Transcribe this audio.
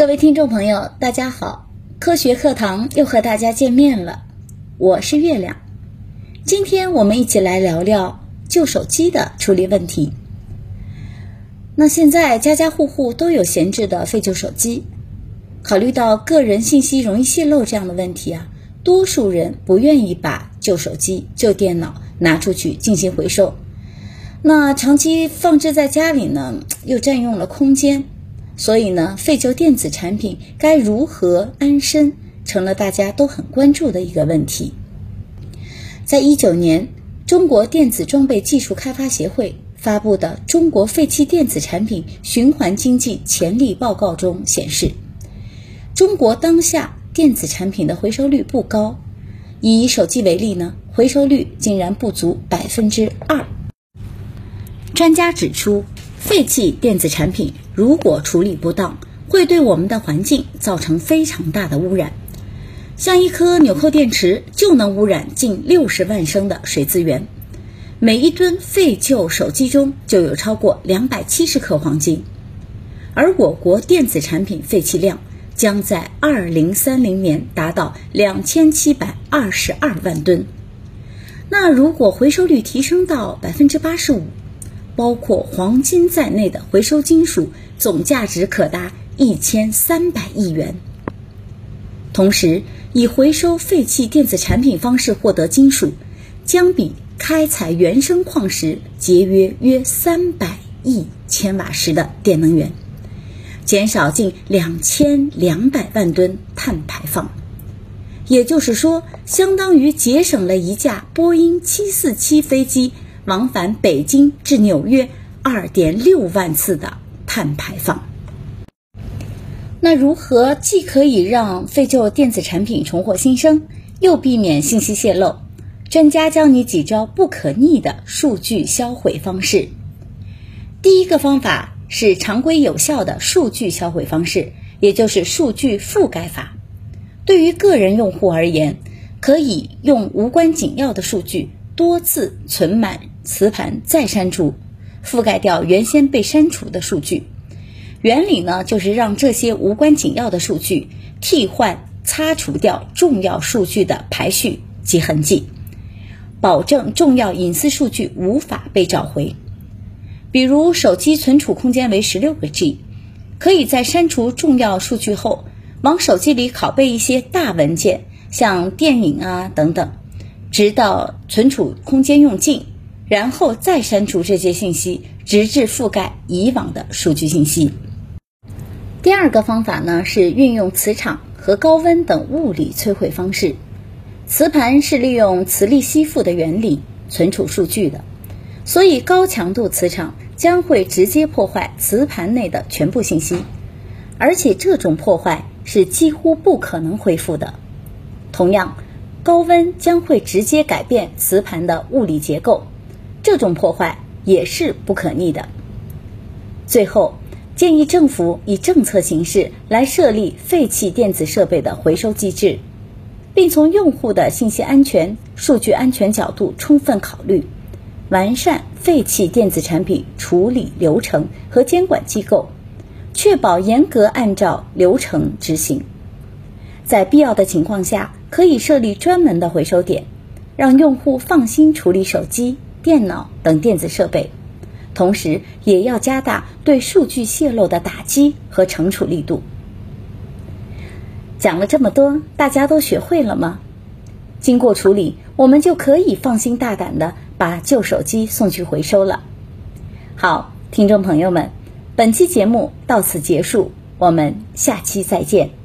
各位听众朋友，大家好！科学课堂又和大家见面了，我是月亮。今天我们一起来聊聊旧手机的处理问题。那现在家家户户都有闲置的废旧手机，考虑到个人信息容易泄露这样的问题啊，多数人不愿意把旧手机、旧电脑拿出去进行回收。那长期放置在家里呢，又占用了空间。所以呢，废旧电子产品该如何安身，成了大家都很关注的一个问题。在一九年，中国电子装备技术开发协会发布的《中国废弃电子产品循环经济潜力报告》中显示，中国当下电子产品的回收率不高。以手机为例呢，回收率竟然不足百分之二。专家指出。废弃电子产品如果处理不当，会对我们的环境造成非常大的污染。像一颗纽扣电池就能污染近六十万升的水资源，每一吨废旧手机中就有超过两百七十克黄金。而我国电子产品废弃量将在二零三零年达到两千七百二十二万吨。那如果回收率提升到百分之八十五？包括黄金在内的回收金属总价值可达一千三百亿元。同时，以回收废弃电子产品方式获得金属，将比开采原生矿石节约约三百亿千瓦时的电能源，减少近两千两百万吨碳排放。也就是说，相当于节省了一架波音七四七飞机。往返北京至纽约二点六万次的碳排放。那如何既可以让废旧电子产品重获新生，又避免信息泄露？专家教你几招不可逆的数据销毁方式。第一个方法是常规有效的数据销毁方式，也就是数据覆盖法。对于个人用户而言，可以用无关紧要的数据多次存满。磁盘再删除，覆盖掉原先被删除的数据。原理呢，就是让这些无关紧要的数据替换擦除掉重要数据的排序及痕迹，保证重要隐私数据无法被找回。比如，手机存储空间为十六个 G，可以在删除重要数据后，往手机里拷贝一些大文件，像电影啊等等，直到存储空间用尽。然后再删除这些信息，直至覆盖以往的数据信息。第二个方法呢，是运用磁场和高温等物理摧毁方式。磁盘是利用磁力吸附的原理存储数据的，所以高强度磁场将会直接破坏磁盘内的全部信息，而且这种破坏是几乎不可能恢复的。同样，高温将会直接改变磁盘的物理结构。这种破坏也是不可逆的。最后，建议政府以政策形式来设立废弃电子设备的回收机制，并从用户的信息安全、数据安全角度充分考虑，完善废弃电子产品处理流程和监管机构，确保严格按照流程执行。在必要的情况下，可以设立专门的回收点，让用户放心处理手机。电脑等电子设备，同时也要加大对数据泄露的打击和惩处力度。讲了这么多，大家都学会了吗？经过处理，我们就可以放心大胆的把旧手机送去回收了。好，听众朋友们，本期节目到此结束，我们下期再见。